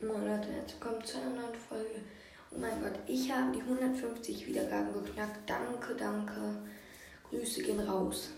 Moin Leute, jetzt kommt zu einer neuen Folge. Oh mein Gott, ich habe die 150 Wiedergaben geknackt. Danke, danke. Grüße gehen raus.